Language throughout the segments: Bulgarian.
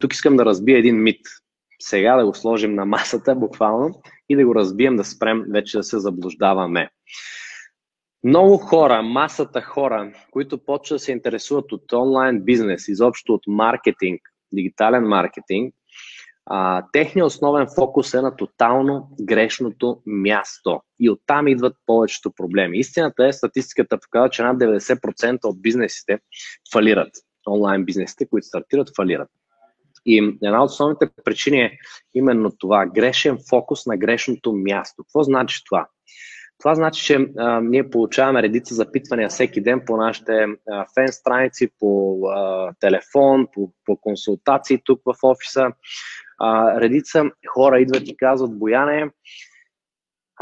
тук искам да разбия един мит. Сега да го сложим на масата буквално и да го разбием, да спрем вече да се заблуждаваме. Много хора, масата хора, които почват да се интересуват от онлайн бизнес, изобщо от маркетинг, дигитален маркетинг, а, техният основен фокус е на тотално грешното място. И оттам идват повечето проблеми. Истината е, статистиката показва, че над 90% от бизнесите фалират. Онлайн бизнесите, които стартират, фалират. И една от основните причини е именно това грешен фокус на грешното място. Какво значи това? Това значи, че а, ние получаваме редица запитвания всеки ден по нашите а, фен страници, по а, телефон, по, по консултации тук в офиса. А, редица хора идват и казват, Бояне,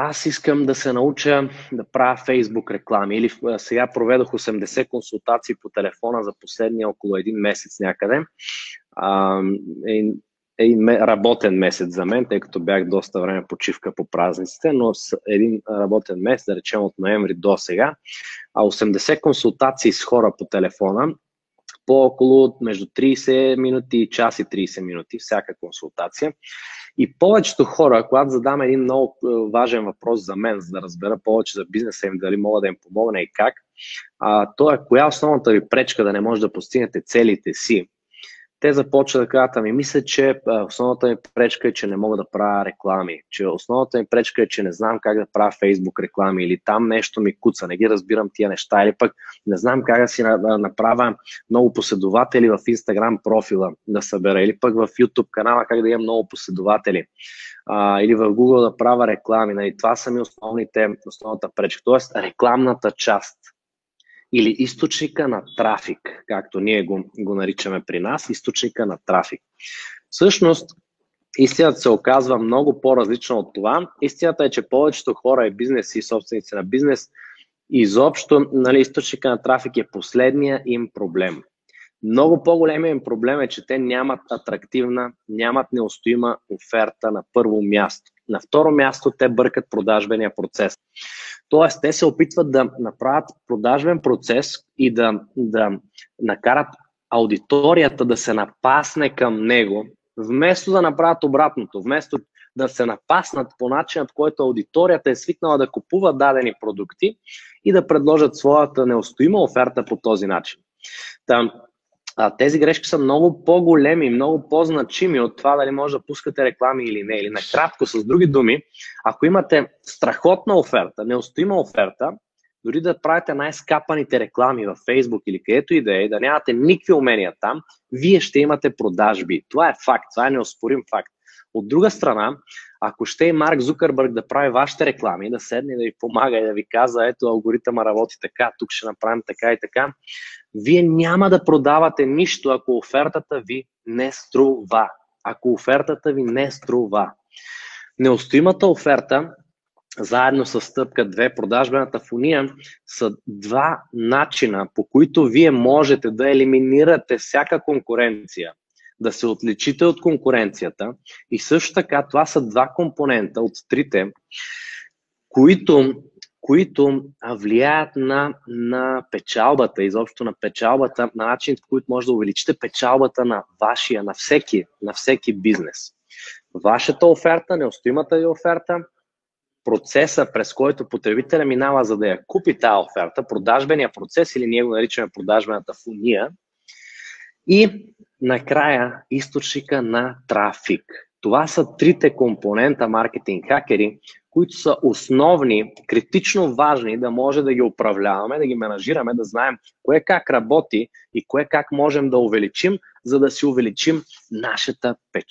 аз искам да се науча да правя Facebook реклами. Или сега проведох 80 консултации по телефона за последния около един месец някъде. А, е, е работен месец за мен, тъй като бях доста време почивка по празниците, но с един работен месец, да речем от ноември до сега, а 80 консултации с хора по телефона, по около между 30 минути и час и 30 минути, всяка консултация. И повечето хора, когато задам един много е, важен въпрос за мен, за да разбера повече за бизнеса им, дали мога да им помогна и как, а, то е коя е основната ви пречка да не може да постигнете целите си, те започват да кажат, ами мисля, че основната ми пречка е, че не мога да правя реклами, че основната ми пречка е, че не знам как да правя Facebook реклами или там нещо ми куца, не ги разбирам тия неща или пък не знам как да си направя много последователи в Instagram профила да събера или пък в YouTube канала как да имам много последователи а, или в Google да правя реклами. Нали? Това са ми основните, основната пречка, т.е. рекламната част или източника на трафик, както ние го, го наричаме при нас, източника на трафик. Всъщност, истината се оказва много по-различна от това. Истината е, че повечето хора и бизнес и собственици на бизнес изобщо нали, източника на трафик е последния им проблем. Много по-големият им проблем е, че те нямат атрактивна, нямат неустоима оферта на първо място. На второ място те бъркат продажбения процес. Тоест, те се опитват да направят продажбен процес и да, да накарат аудиторията да се напасне към него, вместо да направят обратното, вместо да се напаснат по начинът, който аудиторията е свикнала да купува дадени продукти и да предложат своята неустоима оферта по този начин. Там, а, тези грешки са много по-големи, много по-значими от това дали може да пускате реклами или не. Или накратко, с други думи, ако имате страхотна оферта, неустоима оферта, дори да правите най-скапаните реклами в Facebook или където и да е, да нямате никакви умения там, вие ще имате продажби. Това е факт, това е неоспорим факт. От друга страна, ако ще и Марк Зукърбърг да прави вашите реклами, да седне да ви помага и да ви казва, ето алгоритъма работи така, тук ще направим така и така, вие няма да продавате нищо, ако офертата ви не струва. Ако офертата ви не струва. Неустоимата оферта, заедно с стъпка 2, продажбената фуния, са два начина, по които вие можете да елиминирате всяка конкуренция, да се отличите от конкуренцията. И също така, това са два компонента от трите, които които влияят на, на печалбата, изобщо на печалбата, на начин, по който може да увеличите печалбата на вашия, на всеки, на всеки бизнес. Вашата оферта, неустоимата ви оферта, процеса, през който потребителя минава, за да я купи тази оферта, продажбения процес или ние го наричаме продажбената фуния, и накрая източника на трафик. Това са трите компонента маркетинг хакери, които са основни, критично важни, да може да ги управляваме, да ги менажираме, да знаем кое как работи и кое как можем да увеличим, за да си увеличим нашата печал.